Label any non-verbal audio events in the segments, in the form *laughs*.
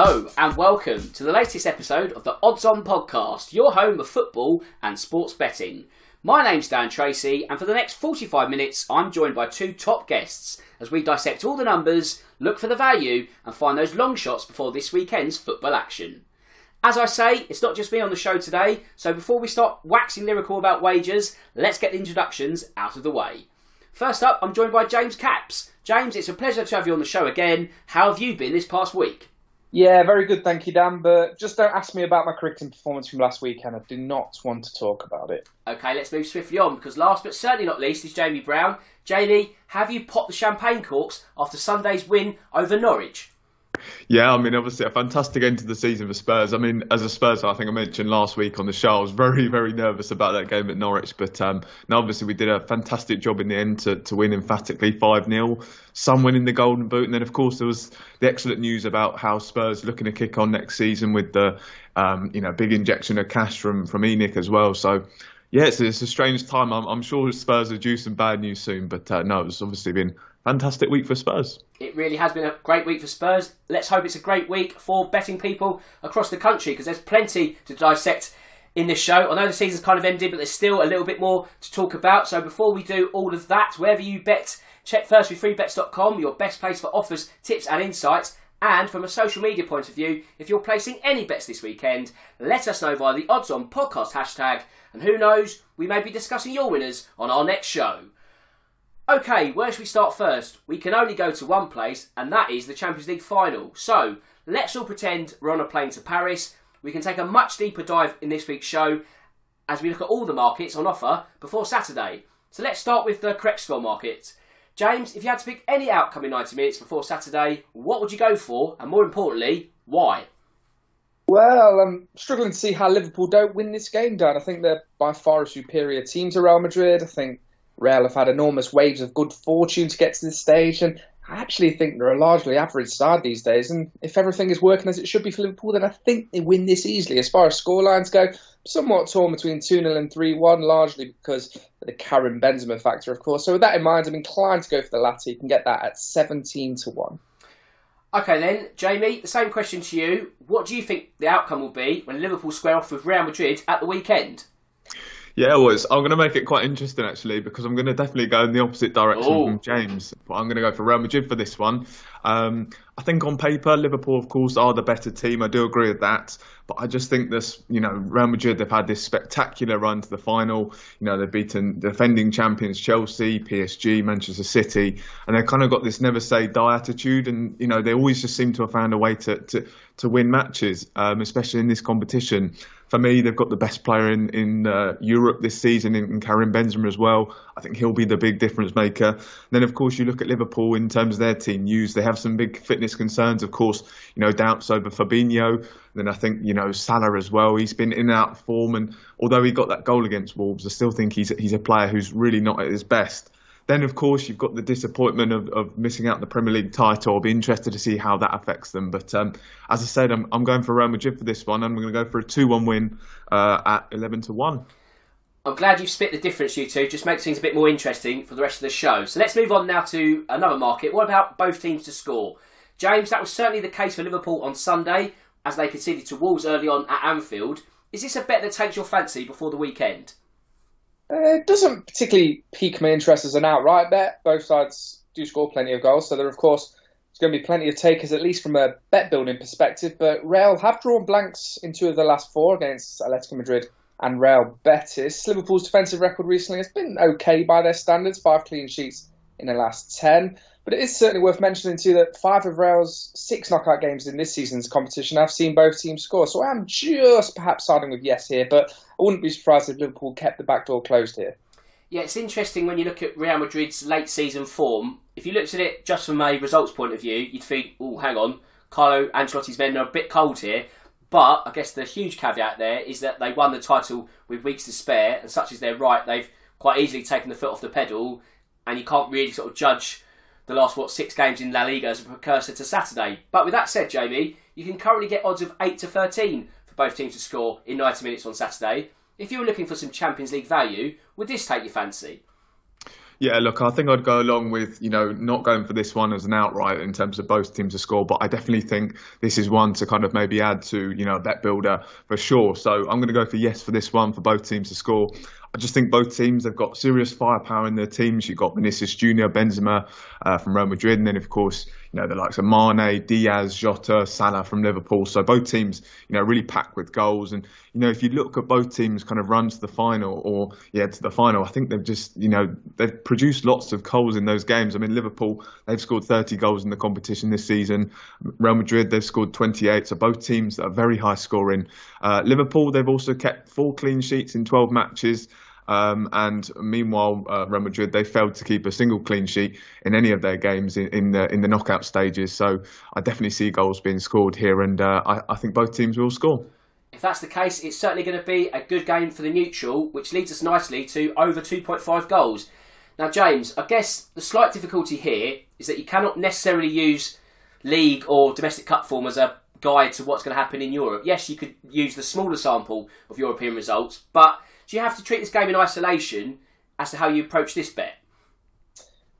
Hello, and welcome to the latest episode of the Odds On Podcast, your home of football and sports betting. My name's Dan Tracy, and for the next 45 minutes, I'm joined by two top guests as we dissect all the numbers, look for the value, and find those long shots before this weekend's football action. As I say, it's not just me on the show today, so before we start waxing lyrical about wagers, let's get the introductions out of the way. First up, I'm joined by James Caps. James, it's a pleasure to have you on the show again. How have you been this past week? Yeah, very good, thank you, Dan. But just don't ask me about my cricketing performance from last weekend. I do not want to talk about it. Okay, let's move swiftly on because last but certainly not least is Jamie Brown. Jamie, have you popped the champagne corks after Sunday's win over Norwich? Yeah, I mean, obviously a fantastic end to the season for Spurs. I mean, as a Spurs, I think I mentioned last week on the show, I was very, very nervous about that game at Norwich. But um, now, obviously, we did a fantastic job in the end to, to win emphatically 5 0. Son winning the Golden Boot. And then, of course, there was the excellent news about how Spurs looking to kick on next season with the um, you know big injection of cash from, from ENIC as well. So, yeah, it's, it's a strange time. I'm, I'm, sure Spurs are due some bad news soon. But uh, no, it's obviously been fantastic week for Spurs. It really has been a great week for Spurs. Let's hope it's a great week for betting people across the country because there's plenty to dissect in this show. I know the season's kind of ended, but there's still a little bit more to talk about. So before we do all of that, wherever you bet, check first with freebets.com, your best place for offers, tips, and insights. And from a social media point of view, if you're placing any bets this weekend, let us know via the Odds On Podcast hashtag. And who knows, we may be discussing your winners on our next show. Okay, where should we start first? We can only go to one place, and that is the Champions League final. So, let's all pretend we're on a plane to Paris. We can take a much deeper dive in this week's show as we look at all the markets on offer before Saturday. So, let's start with the correct score market. James, if you had to pick any outcome in 90 minutes before Saturday, what would you go for? And more importantly, why? Well, I'm struggling to see how Liverpool don't win this game, Dan. I think they're by far a superior team to Real Madrid. I think Real have had enormous waves of good fortune to get to this stage, and I actually think they're a largely average side these days. And if everything is working as it should be for Liverpool, then I think they win this easily. As far as scorelines go, somewhat torn between 2 0 and 3 1, largely because of the Karim Benzema factor, of course. So, with that in mind, I'm inclined to go for the latter. You can get that at 17 to 1. Okay, then, Jamie, the same question to you. What do you think the outcome will be when Liverpool square off with Real Madrid at the weekend? Yeah, it was. I'm going to make it quite interesting actually because I'm going to definitely go in the opposite direction Ooh. from James. But I'm going to go for Real Madrid for this one. Um, I think on paper, Liverpool, of course, are the better team. I do agree with that. But I just think this, you know, Real Madrid, they've had this spectacular run to the final. You know, they've beaten defending champions Chelsea, PSG, Manchester City, and they've kind of got this never say die attitude. And, you know, they always just seem to have found a way to, to, to win matches, um, especially in this competition for me, they've got the best player in in uh, Europe this season in, in Karim Benzema as well. I think he'll be the big difference maker. And then, of course, you look at Liverpool in terms of their team use. They have some big fitness concerns, of course. You know, doubts over Fabinho. Then I think you know Salah as well. He's been in and out of form, and although he got that goal against Wolves, I still think he's he's a player who's really not at his best. Then, of course, you've got the disappointment of, of missing out the Premier League title. I'll be interested to see how that affects them. But um, as I said, I'm, I'm going for Real Madrid for this one. and I'm going to go for a 2 1 win uh, at 11 to 1. I'm glad you've split the difference, you two. Just makes things a bit more interesting for the rest of the show. So let's move on now to another market. What about both teams to score? James, that was certainly the case for Liverpool on Sunday as they conceded to Wolves early on at Anfield. Is this a bet that takes your fancy before the weekend? Uh, it doesn't particularly pique my interest as an outright bet. Both sides do score plenty of goals, so there, of course, is going to be plenty of takers, at least from a bet building perspective. But Real have drawn blanks in two of the last four against Atletico Madrid and Real Betis. Liverpool's defensive record recently has been okay by their standards, five clean sheets in the last 10. But it is certainly worth mentioning too that five of Real's six knockout games in this season's competition have seen both teams score. So I am just perhaps siding with yes here, but I wouldn't be surprised if Liverpool kept the back door closed here. Yeah, it's interesting when you look at Real Madrid's late season form. If you looked at it just from a results point of view, you'd think, oh, hang on, Carlo Ancelotti's men are a bit cold here. But I guess the huge caveat there is that they won the title with weeks to spare, and such is their right, they've quite easily taken the foot off the pedal, and you can't really sort of judge the last what six games in La Liga as a precursor to Saturday. But with that said, Jamie, you can currently get odds of eight to thirteen for both teams to score in 90 minutes on Saturday. If you were looking for some Champions League value, would this take your fancy? Yeah, look, I think I'd go along with, you know, not going for this one as an outright in terms of both teams to score, but I definitely think this is one to kind of maybe add to, you know, bet builder for sure. So I'm going to go for yes for this one for both teams to score. I just think both teams have got serious firepower in their teams. You've got Vinicius Junior, Benzema uh, from Real Madrid, and then of course you know the likes of Mane, Diaz, Jota, Salah from Liverpool. So both teams, you know, really packed with goals. And you know, if you look at both teams kind of run to the final or yeah to the final, I think they've just you know they've produced lots of goals in those games. I mean, Liverpool they've scored 30 goals in the competition this season. Real Madrid they've scored 28. So both teams are very high scoring. Uh, Liverpool they've also kept four clean sheets in 12 matches. Um, and meanwhile, uh, Real Madrid they failed to keep a single clean sheet in any of their games in, in the in the knockout stages. So I definitely see goals being scored here, and uh, I, I think both teams will score. If that's the case, it's certainly going to be a good game for the neutral, which leads us nicely to over 2.5 goals. Now, James, I guess the slight difficulty here is that you cannot necessarily use league or domestic cup form as a guide to what's going to happen in Europe. Yes, you could use the smaller sample of European results, but do you have to treat this game in isolation as to how you approach this bet?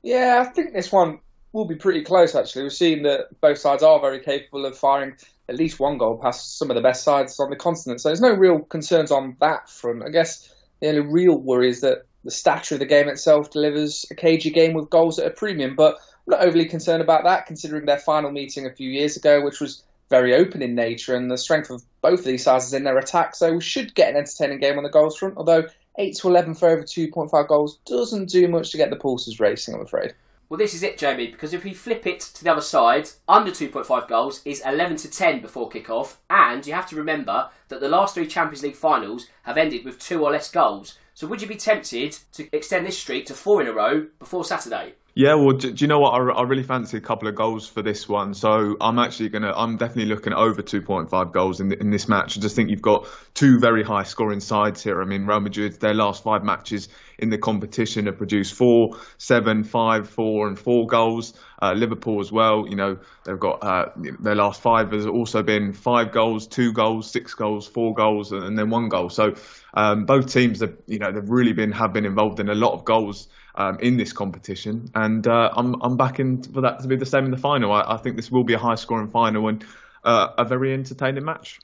Yeah, I think this one will be pretty close. Actually, we've seen that both sides are very capable of firing at least one goal past some of the best sides on the continent. So there's no real concerns on that front. I guess the only real worry is that the stature of the game itself delivers a cagey game with goals at a premium. But I'm not overly concerned about that, considering their final meeting a few years ago, which was very open in nature, and the strength of both of these sides is in their attack. So we should get an entertaining game on the goals front. Although eight to eleven for over two point five goals doesn't do much to get the pulses racing, I'm afraid. Well, this is it, Jamie, because if we flip it to the other side, under 2.5 goals is 11 to 10 before kick-off, and you have to remember that the last three Champions League finals have ended with two or less goals. So would you be tempted to extend this streak to four in a row before Saturday? Yeah, well, do, do you know what? I, I, really fancy a couple of goals for this one. So I'm actually going to, I'm definitely looking at over 2.5 goals in, in this match. I just think you've got two very high scoring sides here. I mean, Real Madrid, their last five matches in the competition have produced four, seven, five, four, and four goals. Uh, Liverpool as well, you know, they've got uh, their last five has also been five goals, two goals, six goals, four goals, and then one goal. So um, both teams have, you know, they've really been have been involved in a lot of goals um, in this competition, and uh, I'm I'm backing for that to be the same in the final. I, I think this will be a high scoring final and uh, a very entertaining match.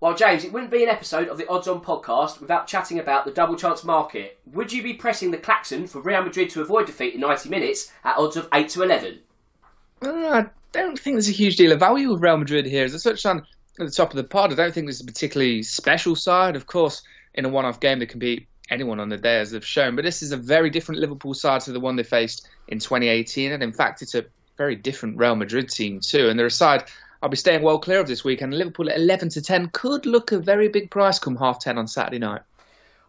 Well, James, it wouldn't be an episode of the Odds On podcast without chatting about the double chance market. Would you be pressing the klaxon for Real Madrid to avoid defeat in 90 minutes at odds of 8 to 11? Uh, I don't think there's a huge deal of value with Real Madrid here. As I such on at the top of the pod, I don't think there's a particularly special side. Of course, in a one off game, they can beat anyone on the day, as they've shown. But this is a very different Liverpool side to the one they faced in 2018. And in fact, it's a very different Real Madrid team, too. And they're a side I'll be staying well clear of this weekend. Liverpool at 11 to 10 could look a very big price come half 10 on Saturday night.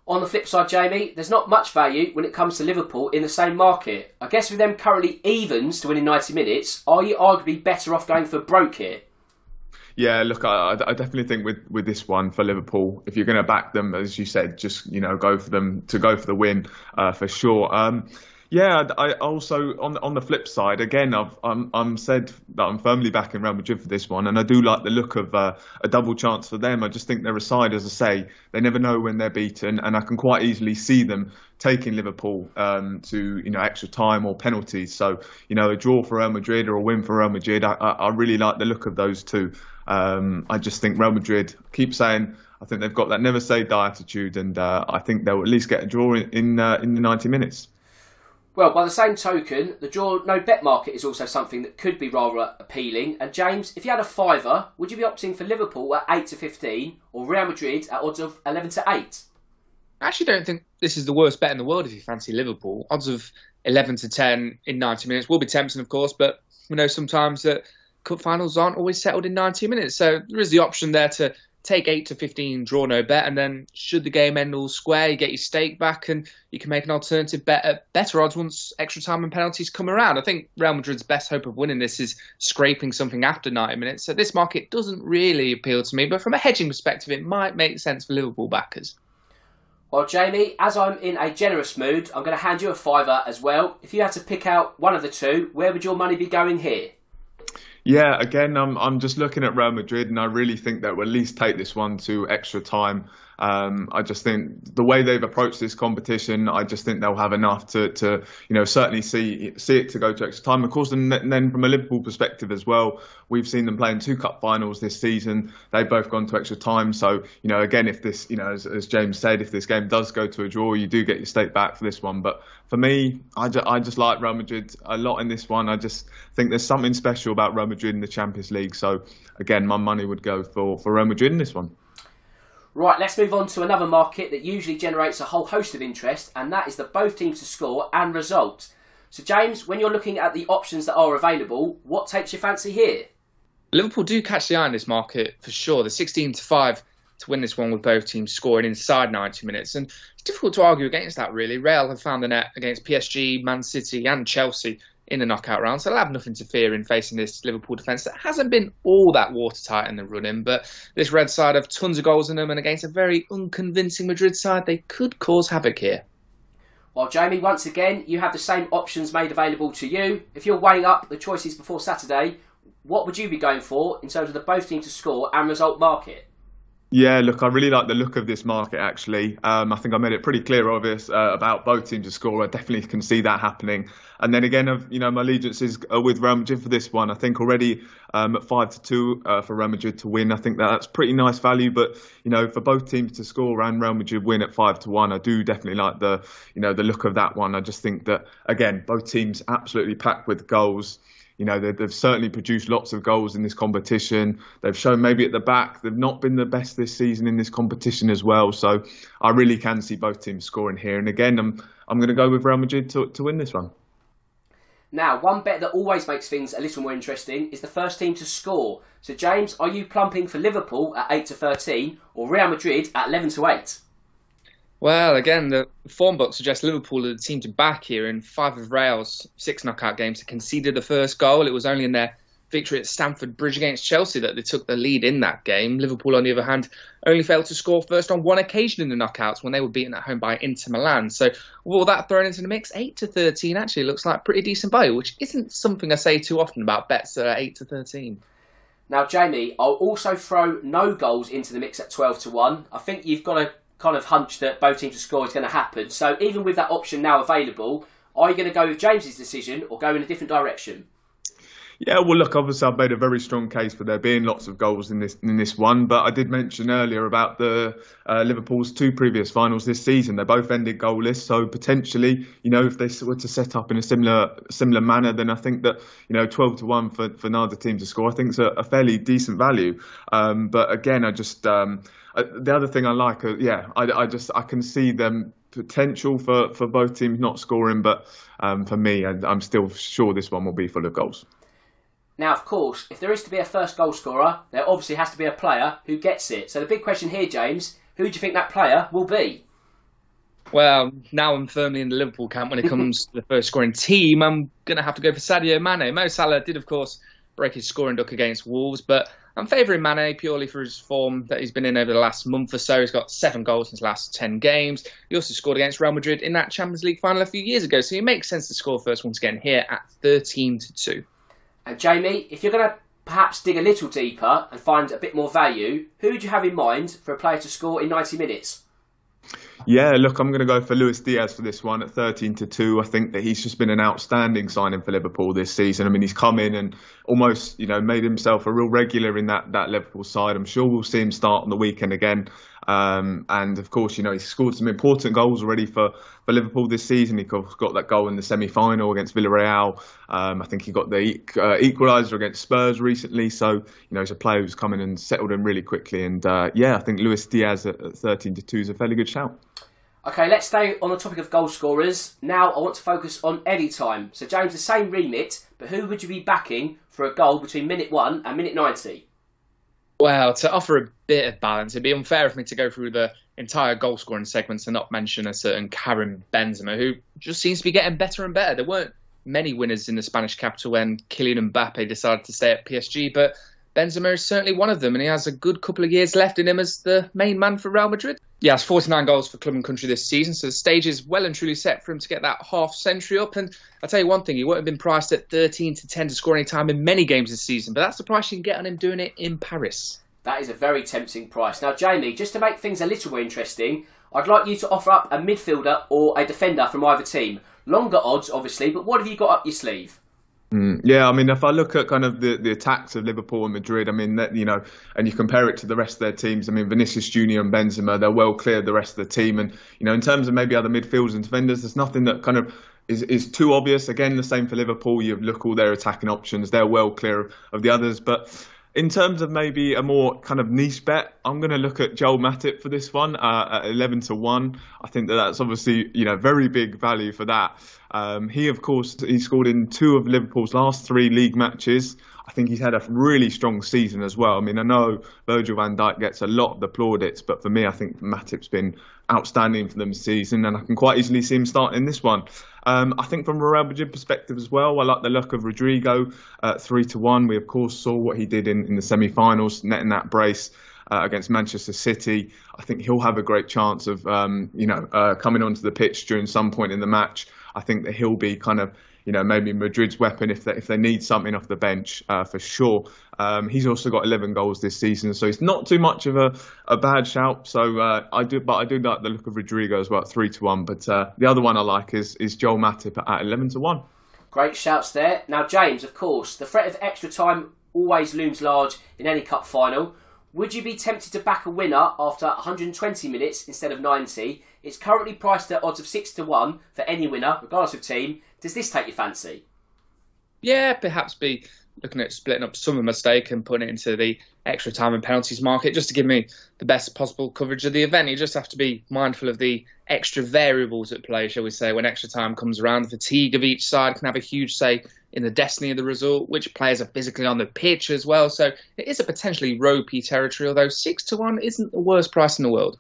On the flip side, Jamie, there's not much value when it comes to Liverpool in the same market. I guess with them currently evens to win in 90 minutes, are you arguably better off going for broke here? Yeah, look, I, I, definitely think with, with this one for Liverpool, if you're going to back them, as you said, just you know go for them to go for the win uh, for sure. Um, yeah, I also on on the flip side, again, I've I'm I'm said that I'm firmly backing Real Madrid for this one, and I do like the look of uh, a double chance for them. I just think they're a side, as I say, they never know when they're beaten, and I can quite easily see them taking Liverpool um, to you know extra time or penalties. So you know a draw for Real Madrid or a win for Real Madrid, I, I, I really like the look of those two. Um, I just think Real Madrid keep saying. I think they've got that never say die attitude, and uh, I think they'll at least get a draw in in, uh, in the 90 minutes. Well, by the same token, the draw no bet market is also something that could be rather appealing. And James, if you had a fiver, would you be opting for Liverpool at eight to fifteen or Real Madrid at odds of eleven to eight? I actually don't think this is the worst bet in the world if you fancy Liverpool. Odds of eleven to ten in ninety minutes will be tempting, of course, but we know sometimes that cup finals aren't always settled in ninety minutes. So there is the option there to take 8 to 15, draw no bet, and then should the game end all square, you get your stake back and you can make an alternative bet at better odds once extra time and penalties come around. I think Real Madrid's best hope of winning this is scraping something after 90 minutes. So this market doesn't really appeal to me, but from a hedging perspective, it might make sense for Liverpool backers. Well, Jamie, as I'm in a generous mood, I'm going to hand you a fiver as well. If you had to pick out one of the two, where would your money be going here? Yeah, again, I'm I'm just looking at Real Madrid, and I really think that we'll at least take this one to extra time. Um, I just think the way they've approached this competition, I just think they'll have enough to, to you know, certainly see see it to go to extra time. Of course, and then from a Liverpool perspective as well, we've seen them playing two cup finals this season. They've both gone to extra time. So, you know, again, if this, you know, as, as James said, if this game does go to a draw, you do get your stake back for this one. But for me, I just, I just like Real Madrid a lot in this one. I just think there's something special about Real Madrid in the Champions League. So, again, my money would go for, for Real Madrid in this one. Right, let's move on to another market that usually generates a whole host of interest, and that is the both teams to score and result. So, James, when you're looking at the options that are available, what takes your fancy here? Liverpool do catch the eye in this market for sure. The 16 to 5 to win this one with both teams scoring inside 90 minutes. And it's difficult to argue against that, really. Real have found the net against PSG, Man City, and Chelsea in the knockout round, so they'll have nothing to fear in facing this Liverpool defence that hasn't been all that watertight in the running. But this red side have tons of goals in them, and against a very unconvincing Madrid side, they could cause havoc here. Well, Jamie, once again, you have the same options made available to you. If you're weighing up the choices before Saturday, what would you be going for in terms of the both teams to score and result market? Yeah, look, I really like the look of this market. Actually, um, I think I made it pretty clear, obvious uh, about both teams to score. I definitely can see that happening. And then again, you know, my allegiances are with Real Madrid for this one. I think already um, at five to two uh, for Real Madrid to win. I think that that's pretty nice value. But you know, for both teams to score and Real Madrid win at five to one, I do definitely like the you know the look of that one. I just think that again, both teams absolutely packed with goals. You know, they've certainly produced lots of goals in this competition. They've shown maybe at the back they've not been the best this season in this competition as well. So I really can see both teams scoring here. And again, I'm I'm going to go with Real Madrid to, to win this one. Now, one bet that always makes things a little more interesting is the first team to score. So, James, are you plumping for Liverpool at 8 to 13 or Real Madrid at 11 to 8? Well, again, the form book suggests Liverpool are the team to back here in five of Real's six knockout games. They conceded the first goal. It was only in their victory at Stamford Bridge against Chelsea that they took the lead in that game. Liverpool, on the other hand, only failed to score first on one occasion in the knockouts when they were beaten at home by Inter Milan. So, with all that thrown into the mix, 8 to 13 actually looks like pretty decent value, which isn't something I say too often about bets that are 8 to 13. Now, Jamie, I'll also throw no goals into the mix at 12 to 1. I think you've got to kind of hunch that both teams to score is going to happen. So even with that option now available, are you going to go with James's decision or go in a different direction? Yeah, well, look, obviously, I've made a very strong case for there being lots of goals in this in this one, but I did mention earlier about the uh, Liverpool's two previous finals this season. They both ended goalless, so potentially, you know, if they were to set up in a similar similar manner, then I think that you know, twelve to one for for neither team to score, I think is a, a fairly decent value. Um, but again, I just um, uh, the other thing I like, uh, yeah, I, I just I can see them potential for, for both teams not scoring, but um, for me, I, I'm still sure this one will be full of goals. Now, of course, if there is to be a first goal scorer, there obviously has to be a player who gets it. So the big question here, James, who do you think that player will be? Well, now I'm firmly in the Liverpool camp when it *laughs* comes to the first scoring team. I'm going to have to go for Sadio Mane. Mo Salah did, of course, break his scoring duck against Wolves, but I'm favouring Mane purely for his form that he's been in over the last month or so. He's got seven goals in his last 10 games. He also scored against Real Madrid in that Champions League final a few years ago, so it makes sense to score first once again here at 13 to 2. And Jamie, if you're going to perhaps dig a little deeper and find a bit more value, who do you have in mind for a player to score in 90 minutes? Yeah, look, I'm going to go for Luis Diaz for this one at 13 to 2. I think that he's just been an outstanding signing for Liverpool this season. I mean, he's come in and almost, you know, made himself a real regular in that, that Liverpool side. I'm sure we'll see him start on the weekend again. Um, and of course, you know, he's scored some important goals already for, for Liverpool this season. He got that goal in the semi final against Villarreal. Um, I think he got the uh, equaliser against Spurs recently. So, you know, he's a player who's come in and settled in really quickly. And uh, yeah, I think Luis Diaz at, at 13 to 2 is a fairly good shout. Okay, let's stay on the topic of goal scorers. Now I want to focus on any time. So, James, the same remit, but who would you be backing for a goal between minute 1 and minute 90? Well, to offer a bit of balance, it'd be unfair of me to go through the entire goal scoring segments and not mention a certain Karim Benzema, who just seems to be getting better and better. There weren't many winners in the Spanish capital when Kylian Mbappe decided to stay at PSG, but Benzema is certainly one of them, and he has a good couple of years left in him as the main man for Real Madrid. He has 49 goals for club and country this season, so the stage is well and truly set for him to get that half century up. And I'll tell you one thing, he won't have been priced at 13 to 10 to score any time in many games this season, but that's the price you can get on him doing it in Paris. That is a very tempting price. Now, Jamie, just to make things a little more interesting, I'd like you to offer up a midfielder or a defender from either team. Longer odds, obviously, but what have you got up your sleeve? Mm, yeah, I mean, if I look at kind of the, the attacks of Liverpool and Madrid, I mean, that, you know, and you compare it to the rest of their teams, I mean, Vinicius Junior and Benzema, they're well clear of the rest of the team. And, you know, in terms of maybe other midfielders and defenders, there's nothing that kind of is, is too obvious. Again, the same for Liverpool. You look all their attacking options; they're well clear of, of the others. But in terms of maybe a more kind of niche bet, I'm going to look at Joel Matip for this one uh, at 11 to one. I think that that's obviously you know very big value for that. Um, he of course he scored in two of Liverpool's last three league matches. I think he's had a really strong season as well. I mean, I know Virgil van Dijk gets a lot of the plaudits, but for me, I think Matip's been outstanding for them this season, and I can quite easily see him starting this one. Um, I think from a Real Madrid perspective as well, I like the look of Rodrygo at three to one. We of course saw what he did in, in the semi-finals, netting that brace. Uh, against Manchester City, I think he'll have a great chance of, um, you know, uh, coming onto the pitch during some point in the match. I think that he'll be kind of you know, maybe Madrid's weapon if they, if they need something off the bench uh, for sure. Um, he's also got 11 goals this season, so it's not too much of a, a bad shout. So uh, I do, but I do like the look of Rodrygo as well, three to one. But uh, the other one I like is is Joel Matip at 11 to one. Great shouts there. Now, James, of course, the threat of extra time always looms large in any cup final. Would you be tempted to back a winner after 120 minutes instead of 90? It's currently priced at odds of 6 to 1 for any winner, regardless of team. Does this take your fancy? Yeah, perhaps be looking at splitting up some of my stake and putting it into the extra time and penalties market just to give me the best possible coverage of the event. You just have to be mindful of the extra variables at play, shall we say, when extra time comes around. The fatigue of each side can have a huge say in the destiny of the result, which players are physically on the pitch as well. So it is a potentially ropey territory, although six to one isn't the worst price in the world.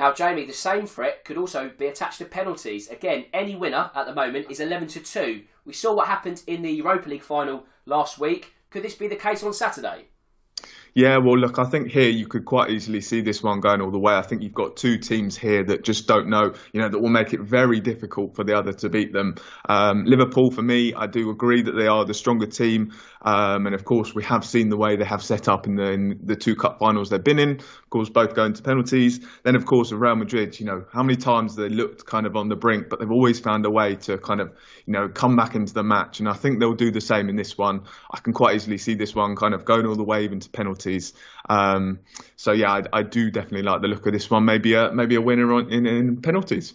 Now, Jamie, the same threat could also be attached to penalties. Again, any winner at the moment is 11 to 2. We saw what happened in the Europa League final last week. Could this be the case on Saturday? Yeah, well, look, I think here you could quite easily see this one going all the way. I think you've got two teams here that just don't know, you know, that will make it very difficult for the other to beat them. Um, Liverpool, for me, I do agree that they are the stronger team. Um, and of course, we have seen the way they have set up in the, in the two cup finals they've been in. Of course, both going to penalties. Then, of course, with Real Madrid, you know, how many times they looked kind of on the brink, but they've always found a way to kind of, you know, come back into the match. And I think they'll do the same in this one. I can quite easily see this one kind of going all the way even to penalties. Um, so yeah, I, I, do definitely like the look of this one. Maybe a maybe a winner on, in, in penalties.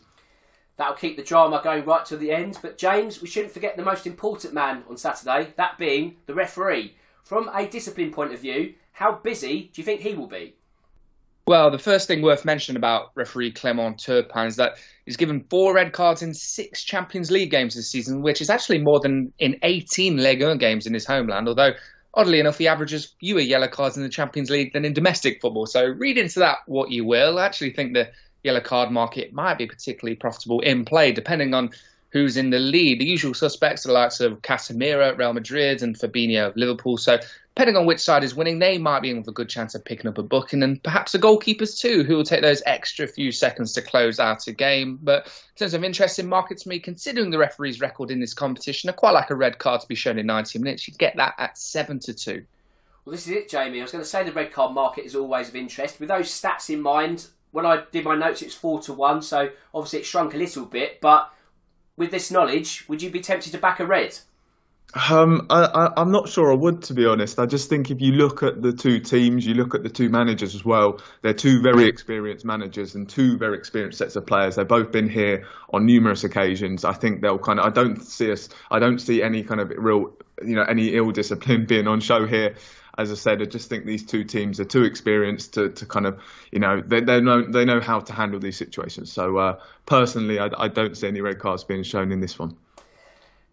That'll keep the drama going right to the end. But James, we shouldn't forget the most important man on Saturday, that being the referee. From a discipline point of view, how busy do you think he will be? Well, the first thing worth mentioning about referee Clement Turpin is that he's given four red cards in six Champions League games this season, which is actually more than in 18 Ligue 1 games in his homeland, although oddly enough, he averages fewer yellow cards in the Champions League than in domestic football. So read into that what you will. I actually think the yellow card market might be particularly profitable in play, depending on who's in the lead. The usual suspects are the likes of Casemiro at Real Madrid and Fabinho of Liverpool. So depending on which side is winning, they might be in with a good chance of picking up a booking, and perhaps the goalkeepers too, who will take those extra few seconds to close out a game. But in terms of interest in markets, to me, considering the referee's record in this competition, I quite like a red card to be shown in 90 minutes. You'd get that at seven to two. Well, this is it, Jamie. I was going to say the red card market is always of interest. With those stats in mind, when I did my notes, it's four to one, so obviously it shrunk a little bit. But with this knowledge, would you be tempted to back a red? Um, I, am not sure I would, to be honest. I just think if you look at the two teams, you look at the two managers as well. They're two very experienced managers and two very experienced sets of players. They've both been here on numerous occasions. I think they'll kind of. I don't see us. I don't see any kind of real, you know, any ill discipline being on show here. As I said, I just think these two teams are too experienced to, to kind of, you know, they, they know they know how to handle these situations. So uh, personally, I, I don't see any red cards being shown in this one.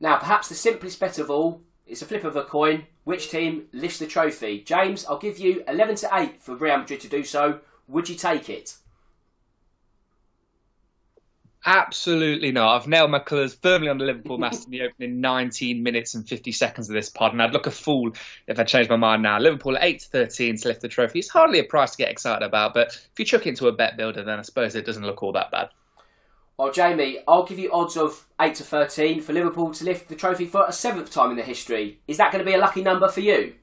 Now, perhaps the simplest bet of all is a flip of a coin. Which team lifts the trophy? James, I'll give you 11 to 8 for Real Madrid to do so. Would you take it? Absolutely not. I've nailed my colours firmly on the Liverpool *laughs* mast in the opening 19 minutes and 50 seconds of this pod, and I'd look a fool if I changed my mind now. Liverpool at 8 to 13 to lift the trophy. It's hardly a price to get excited about, but if you chuck it into a bet builder, then I suppose it doesn't look all that bad. Well, Jamie, I'll give you odds of 8 to 13 for Liverpool to lift the trophy for a seventh time in the history. Is that going to be a lucky number for you?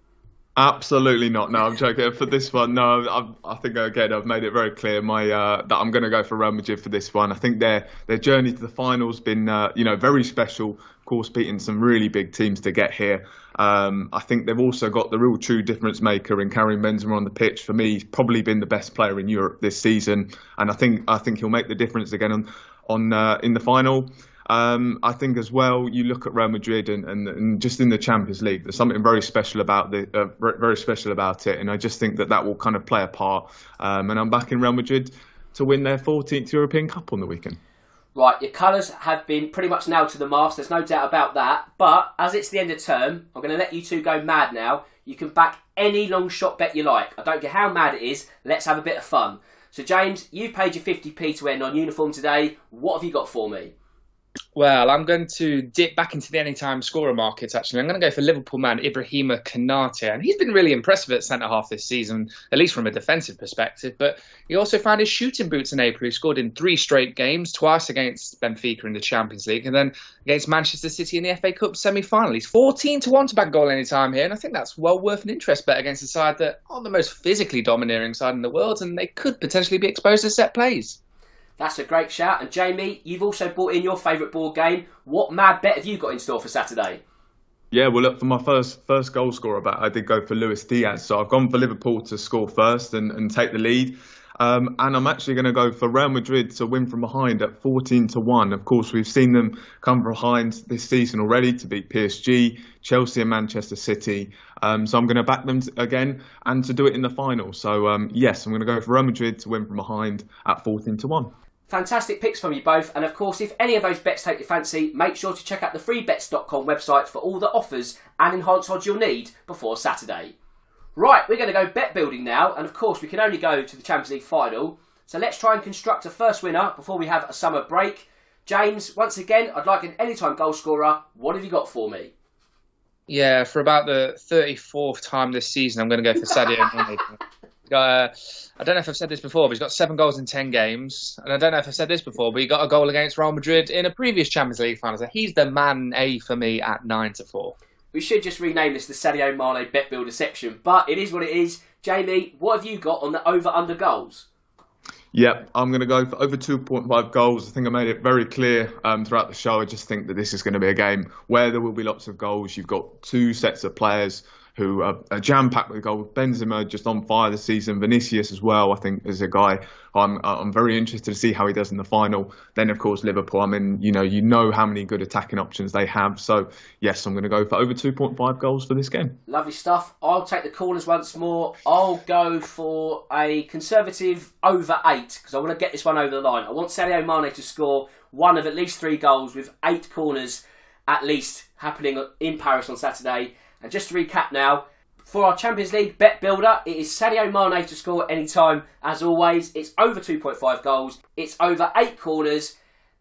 Absolutely not. No, I'm joking. For this one, no, I, I think again I've made it very clear my uh, that I'm going to go for Real Madrid for this one. I think their their journey to the finals been uh, you know very special. Of course, beating some really big teams to get here. Um, I think they've also got the real true difference maker in Karim Benzema on the pitch. For me, he's probably been the best player in Europe this season, and I think I think he'll make the difference again on on uh, in the final. Um, I think as well, you look at Real Madrid and, and, and, just in the Champions League, there's something very special about the uh, very special about it, and I just think that that will kind of play a part. Um, and I'm back in Real Madrid to win their 14th European Cup on the weekend. Right, your colours have been pretty much nailed to the mast. There's no doubt about that. But as it's the end of term, I'm going to let you two go mad now. You can back any long shot bet you like. I don't care how mad it is. Let's have a bit of fun. So, James, you've paid your 50p to wear non uniform today. What have you got for me? Well, I'm going to dip back into the anytime scorer markets, actually. I'm going to go for Liverpool man Ibrahima Konate. And he's been really impressive at centre half this season, at least from a defensive perspective. But he also found his shooting boots in April. He scored in three straight games, twice against Benfica in the Champions League, and then against Manchester City in the FA Cup semi final. He's 14 to 1 to back goal anytime here. And I think that's well worth an interest bet against a side that aren't the most physically domineering side in the world, and they could potentially be exposed to set plays. That's a great shout. And Jamie, you've also brought in your favourite board game. What mad bet have you got in store for Saturday? Yeah, well, look, for my first first goal scorer bet, I did go for Luis Diaz. So I've gone for Liverpool to score first and, and take the lead. Um, and I'm actually going to go for Real Madrid to win from behind at 14 to 1. Of course, we've seen them come from behind this season already to beat PSG, Chelsea, and Manchester City. Um, so I'm going to back them again and to do it in the final. So, um, yes, I'm going to go for Real Madrid to win from behind at 14 to 1. Fantastic picks from you both, and of course, if any of those bets take your fancy, make sure to check out the freebets.com website for all the offers and enhanced odds you'll need before Saturday. Right, we're going to go bet building now, and of course, we can only go to the Champions League final. So let's try and construct a first winner before we have a summer break. James, once again, I'd like an anytime goal scorer. What have you got for me? Yeah, for about the 34th time this season, I'm going to go for Sadio *laughs* Uh, I don't know if I've said this before, but he's got seven goals in ten games, and I don't know if I've said this before, but he got a goal against Real Madrid in a previous Champions League final. So he's the man A for me at nine to four. We should just rename this the Sadio Mane Bet Builder section, but it is what it is. Jamie, what have you got on the over under goals? Yep, I'm going to go for over 2.5 goals. I think I made it very clear um, throughout the show. I just think that this is going to be a game where there will be lots of goals. You've got two sets of players who are, are jam packed with goals. Benzema just on fire this season. Vinicius as well. I think is a guy I'm I'm very interested to see how he does in the final. Then of course Liverpool. I mean, you know, you know how many good attacking options they have. So yes, I'm going to go for over 2.5 goals for this game. Lovely stuff. I'll take the corners once more. I'll go for a conservative over eight because I want to get this one over the line. I want Sadio Mane to score one of at least three goals with eight corners at least happening in Paris on Saturday. And just to recap now, for our Champions League bet builder, it is Sadio Mane to score any time. As always, it's over 2.5 goals. It's over eight corners.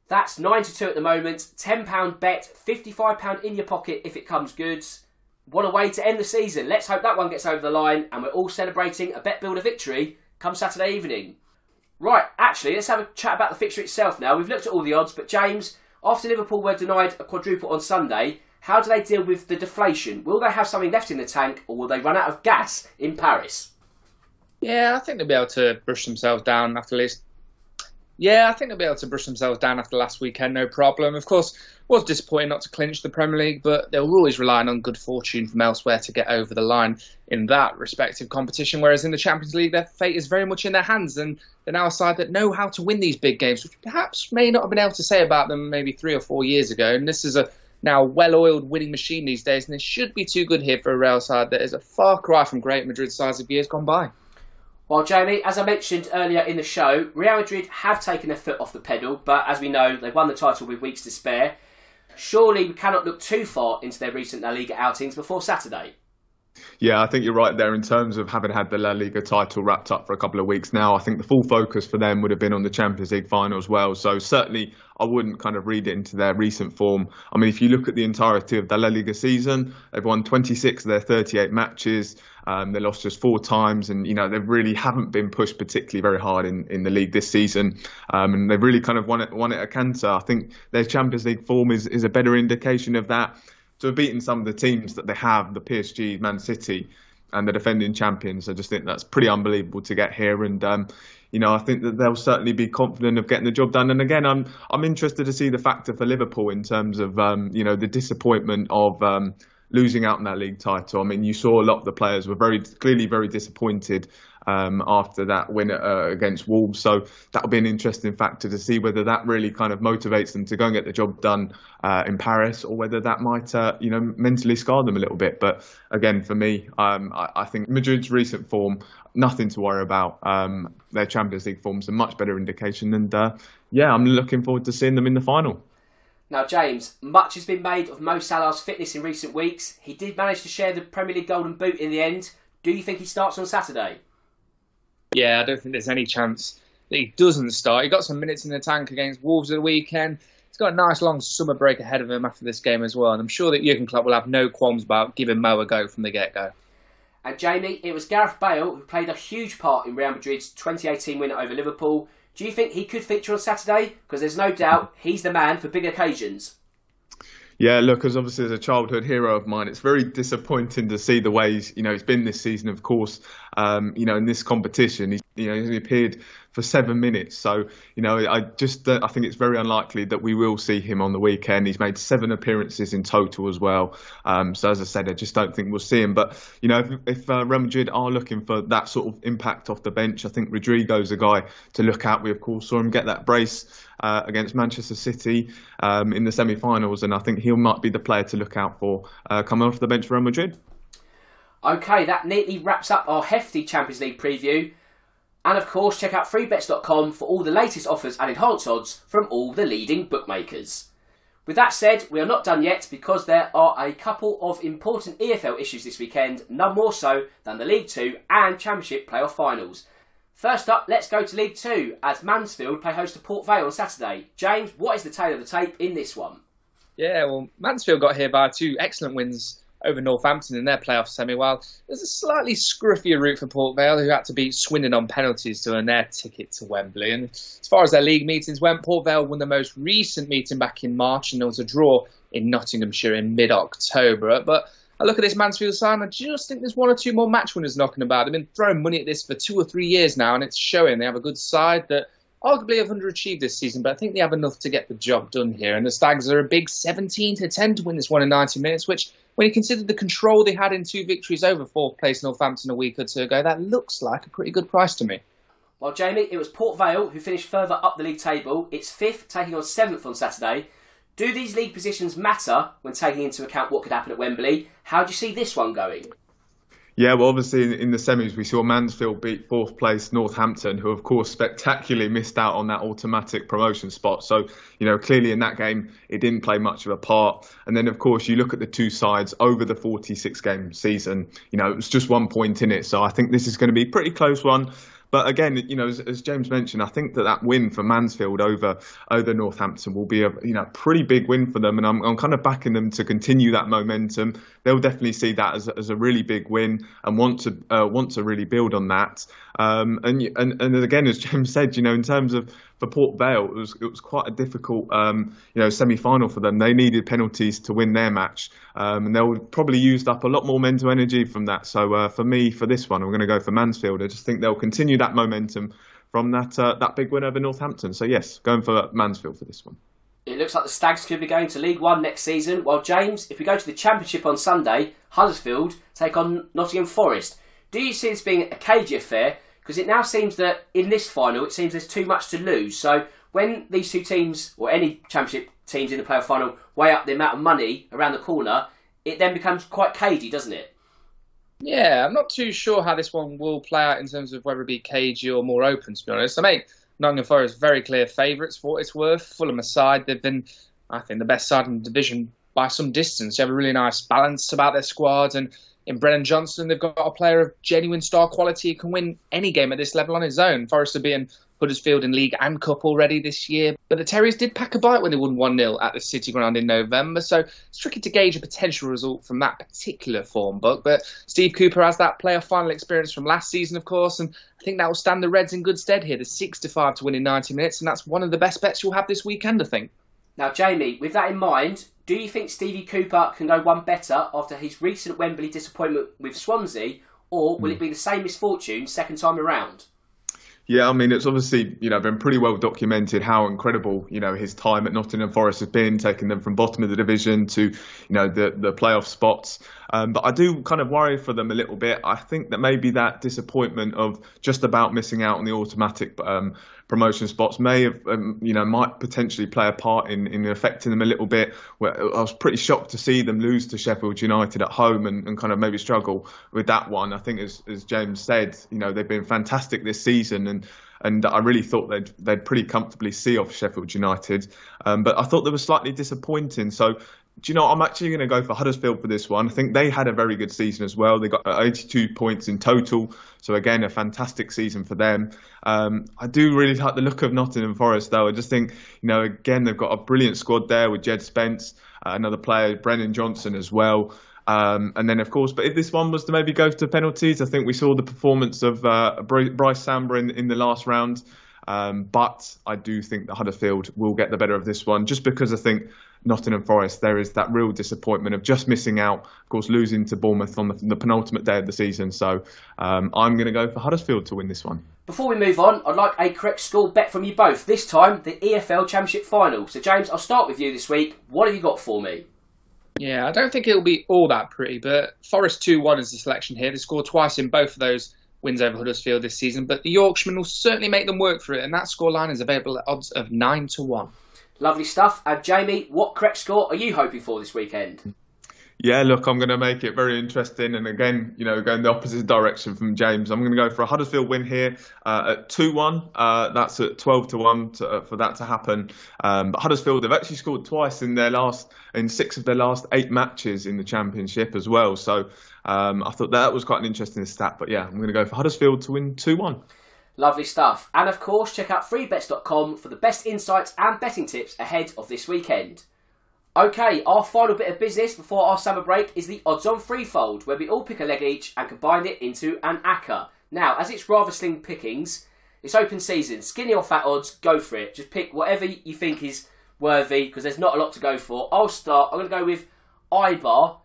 That's 9 to 2 at the moment. £10 bet, £55 in your pocket if it comes good. What a way to end the season. Let's hope that one gets over the line and we're all celebrating a bet builder victory come Saturday evening. Right, actually, let's have a chat about the fixture itself now. We've looked at all the odds, but James, after Liverpool were denied a quadruple on Sunday, how do they deal with the deflation? Will they have something left in the tank, or will they run out of gas in Paris? Yeah, I think they'll be able to brush themselves down after this. Yeah, I think they'll be able to brush themselves down after last weekend, no problem. Of course, was disappointing not to clinch the Premier League, but they were always relying on good fortune from elsewhere to get over the line in that respective competition. Whereas in the Champions League, their fate is very much in their hands, and they're now a side that know how to win these big games, which perhaps may not have been able to say about them maybe three or four years ago. And this is a now well-oiled winning machine these days, and it should be too good here for a Real side that is a far cry from great Madrid sides of years gone by. Well, Jamie, as I mentioned earlier in the show, Real Madrid have taken their foot off the pedal, but as we know, they've won the title with weeks to spare. Surely we cannot look too far into their recent La Liga outings before Saturday. Yeah, I think you're right there in terms of having had the La Liga title wrapped up for a couple of weeks now. I think the full focus for them would have been on the Champions League final as well. So certainly I wouldn't kind of read it into their recent form. I mean, if you look at the entirety of the La Liga season, they've won 26 of their 38 matches. Um, they lost just four times, and you know they really haven't been pushed particularly very hard in, in the league this season. Um, and they've really kind of won it won it a canter. I think their Champions League form is, is a better indication of that to have beaten some of the teams that they have, the PSG, Man City, and the defending champions. I just think that's pretty unbelievable to get here, and um, you know I think that they'll certainly be confident of getting the job done. And again, I'm I'm interested to see the factor for Liverpool in terms of um, you know the disappointment of. Um, losing out on that league title. I mean, you saw a lot of the players were very clearly very disappointed um, after that win uh, against Wolves. So that'll be an interesting factor to see whether that really kind of motivates them to go and get the job done uh, in Paris, or whether that might, uh, you know, mentally scar them a little bit. But again, for me, um, I, I, think Madrid's recent form, nothing to worry about. Um, their Champions League form's a much better indication, and uh, yeah, I'm looking forward to seeing them in the final. Now, James, much has been made of Mo Salah's fitness in recent weeks. He did manage to share the Premier League Golden Boot in the end. Do you think he starts on Saturday? Yeah, I don't think there's any chance that he doesn't start. He got some minutes in the tank against Wolves at the weekend. He's got a nice long summer break ahead of him after this game as well, and I'm sure that Jurgen Klopp will have no qualms about giving Mo a go from the get-go. And Jamie, it was Gareth Bale who played a huge part in Real Madrid's 2018 win over Liverpool. Do you think he could feature on Saturday? Because there's no doubt he's the man for big occasions. Yeah, look, as obviously as a childhood hero of mine, it's very disappointing to see the ways you know he's been this season. Of course, um, you know in this competition, he's you know he appeared for seven minutes. So you know, I just uh, I think it's very unlikely that we will see him on the weekend. He's made seven appearances in total as well. Um, so as I said, I just don't think we'll see him. But you know, if, if uh, Real Madrid are looking for that sort of impact off the bench, I think Rodrygo's a guy to look at. We of course saw him get that brace uh, against Manchester City um, in the semi-finals, and I think he might be the player to look out for uh, coming off the bench for Real Madrid. Okay, that neatly wraps up our hefty Champions League preview. And of course, check out freebets.com for all the latest offers and enhanced odds from all the leading bookmakers. With that said, we are not done yet because there are a couple of important EFL issues this weekend, none more so than the League Two and Championship playoff finals. First up, let's go to League Two as Mansfield play host to Port Vale on Saturday. James, what is the tale of the tape in this one? Yeah, well, Mansfield got here by two excellent wins over Northampton in their playoff semi, while there's a slightly scruffier route for Port Vale, who had to beat Swindon on penalties to earn their ticket to Wembley. And as far as their league meetings went, Port Vale won the most recent meeting back in March, and there was a draw in Nottinghamshire in mid October. But I look at this Mansfield side, I just think there's one or two more match winners knocking about. They've been throwing money at this for two or three years now, and it's showing they have a good side that arguably have underachieved this season, but I think they have enough to get the job done here. And the Stags are a big 17 to 10 to win this one in 90 minutes, which, when you consider the control they had in two victories over fourth place Northampton a week or two ago, that looks like a pretty good price to me. Well, Jamie, it was Port Vale who finished further up the league table. It's fifth, taking on seventh on Saturday. Do these league positions matter when taking into account what could happen at Wembley? How do you see this one going? Yeah, well, obviously in the semis we saw Mansfield beat fourth place Northampton, who of course spectacularly missed out on that automatic promotion spot. So you know clearly in that game it didn't play much of a part. And then of course you look at the two sides over the 46 game season. You know it was just one point in it, so I think this is going to be a pretty close one. But again, you know, as, as, James mentioned, I think that that win for Mansfield over over Northampton will be a you know pretty big win for them, and I'm, I'm kind of backing them to continue that momentum. They'll definitely see that as, as a really big win and want to uh, want to really build on that. Um, and, and and again, as *laughs* James said, you know, in terms of for Port Vale, it was it was quite a difficult um, you know semi final for them. They needed penalties to win their match, um, and they'll probably used up a lot more mental energy from that. So uh, for me, for this one, I'm going to go for Mansfield. I just think they'll continue that momentum from that uh, that big win over Northampton. So yes, going for Mansfield for this one. It looks like the Stags could be going to League One next season. While James, if we go to the Championship on Sunday, Huddersfield take on Nottingham Forest. Do you see this being a cagey affair? Because it now seems that in this final it seems there's too much to lose. So when these two teams or any championship teams in the playoff final weigh up the amount of money around the corner, it then becomes quite cagey, doesn't it? Yeah, I'm not too sure how this one will play out in terms of whether it be cagey or more open. To be honest, I make Nottingham Forest very clear favourites for what it's worth. Fulham aside, they've been, I think, the best side in the division by some distance. They have a really nice balance about their squad, and in Brennan Johnson, they've got a player of genuine star quality who can win any game at this level on his own. Forest are being Huddersfield in League and Cup already this year. But the Terriers did pack a bite when they won 1 0 at the City Ground in November, so it's tricky to gauge a potential result from that particular form book. But Steve Cooper has that player final experience from last season, of course, and I think that will stand the Reds in good stead here. The 6 to 5 to win in 90 minutes, and that's one of the best bets you'll have this weekend, I think. Now, Jamie, with that in mind, do you think Stevie Cooper can go one better after his recent Wembley disappointment with Swansea, or will mm. it be the same misfortune second time around? Yeah, I mean, it's obviously you know been pretty well documented how incredible you know his time at Nottingham Forest has been, taking them from bottom of the division to you know the the playoff spots. Um, but I do kind of worry for them a little bit. I think that maybe that disappointment of just about missing out on the automatic um, promotion spots may have, um, you know, might potentially play a part in, in affecting them a little bit. Where I was pretty shocked to see them lose to Sheffield United at home and, and kind of maybe struggle with that one. I think, as, as James said, you know, they've been fantastic this season and and I really thought they'd they'd pretty comfortably see off Sheffield United. Um, but I thought they were slightly disappointing. So do you know, I'm actually going to go for Huddersfield for this one. I think they had a very good season as well. They got 82 points in total. So, again, a fantastic season for them. Um, I do really like the look of Nottingham Forest, though. I just think, you know, again, they've got a brilliant squad there with Jed Spence, uh, another player, Brennan Johnson as well. Um, and then, of course, but if this one was to maybe go to penalties, I think we saw the performance of uh, Brice Samba in, in the last round. Um, but I do think that Huddersfield will get the better of this one, just because I think Nottingham Forest, there is that real disappointment of just missing out, of course, losing to Bournemouth on the, the penultimate day of the season. So um, I'm going to go for Huddersfield to win this one. Before we move on, I'd like a correct score bet from you both. This time, the EFL Championship final. So, James, I'll start with you this week. What have you got for me? Yeah, I don't think it'll be all that pretty, but Forest 2 1 is the selection here. They scored twice in both of those wins over Huddersfield this season, but the Yorkshiremen will certainly make them work for it, and that scoreline is available at odds of 9 to 1. Lovely stuff. And Jamie, what correct score are you hoping for this weekend? Yeah, look, I'm going to make it very interesting. And again, you know, going the opposite direction from James. I'm going to go for a Huddersfield win here uh, at 2 1. Uh, that's at 12 to 1 to, uh, for that to happen. Um, but Huddersfield, they've actually scored twice in their last, in six of their last eight matches in the Championship as well. So um, I thought that was quite an interesting stat. But yeah, I'm going to go for Huddersfield to win 2 1. Lovely stuff. And of course, check out freebets.com for the best insights and betting tips ahead of this weekend. Okay, our final bit of business before our summer break is the odds on threefold, where we all pick a leg each and combine it into an ACCA. Now, as it's rather slim pickings, it's open season. Skinny or fat odds, go for it. Just pick whatever you think is worthy because there's not a lot to go for. I'll start. I'm going to go with Eibar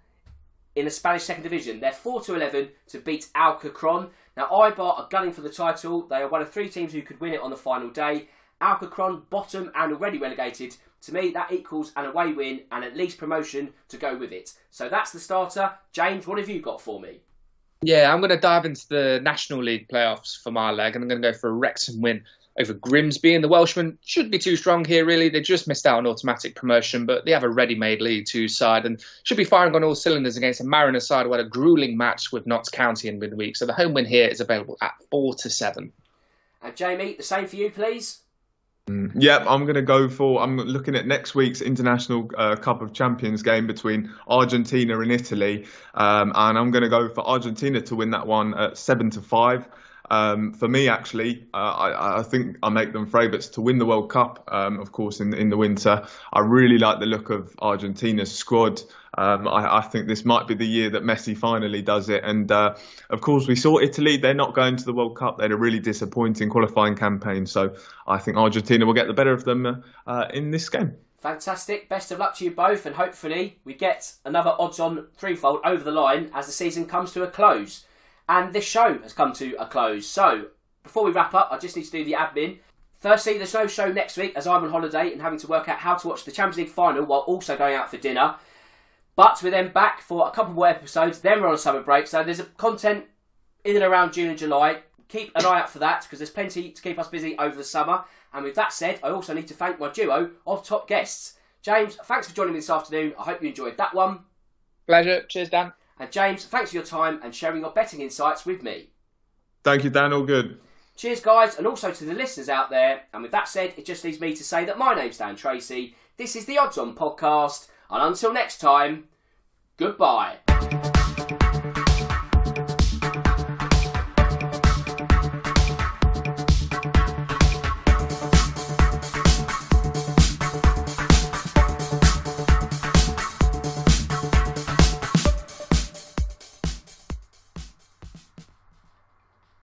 in the Spanish second division. They're 4 to 11 to beat Alcorcon. Now, Eibar are gunning for the title. They are one of three teams who could win it on the final day. Alcorcon, bottom and already relegated. To me, that equals an away win and at least promotion to go with it. So that's the starter. James, what have you got for me? Yeah, I'm going to dive into the National League playoffs for my leg, and I'm going to go for a Wrexham win over Grimsby. And the Welshmen shouldn't be too strong here, really. They just missed out on automatic promotion, but they have a ready made League Two side and should be firing on all cylinders against a Mariner side who had a grueling match with Notts County in midweek. So the home win here is available at 4 to 7. And Jamie, the same for you, please. Mm, yeah, I'm going to go for. I'm looking at next week's International uh, Cup of Champions game between Argentina and Italy, um, and I'm going to go for Argentina to win that one at seven to five. Um, for me, actually, uh, I, I, think I make them favourites to win the World Cup. Um, of course, in in the winter, I really like the look of Argentina's squad. Um, I, I, think this might be the year that Messi finally does it. And uh, of course, we saw Italy; they're not going to the World Cup. They had a really disappointing qualifying campaign. So I think Argentina will get the better of them uh, in this game. Fantastic. Best of luck to you both, and hopefully we get another odds-on threefold over the line as the season comes to a close. And this show has come to a close. So, before we wrap up, I just need to do the admin. Firstly, there's no show next week as I'm on holiday and having to work out how to watch the Champions League final while also going out for dinner. But we're then back for a couple more episodes. Then we're on a summer break, so there's content in and around June and July. Keep an eye out for that because there's plenty to keep us busy over the summer. And with that said, I also need to thank my duo of top guests. James, thanks for joining me this afternoon. I hope you enjoyed that one. Pleasure. Cheers, Dan. And James, thanks for your time and sharing your betting insights with me. Thank you, Dan. All good. Cheers, guys, and also to the listeners out there. And with that said, it just leaves me to say that my name's Dan Tracy. This is the Odds On podcast, and until next time, goodbye.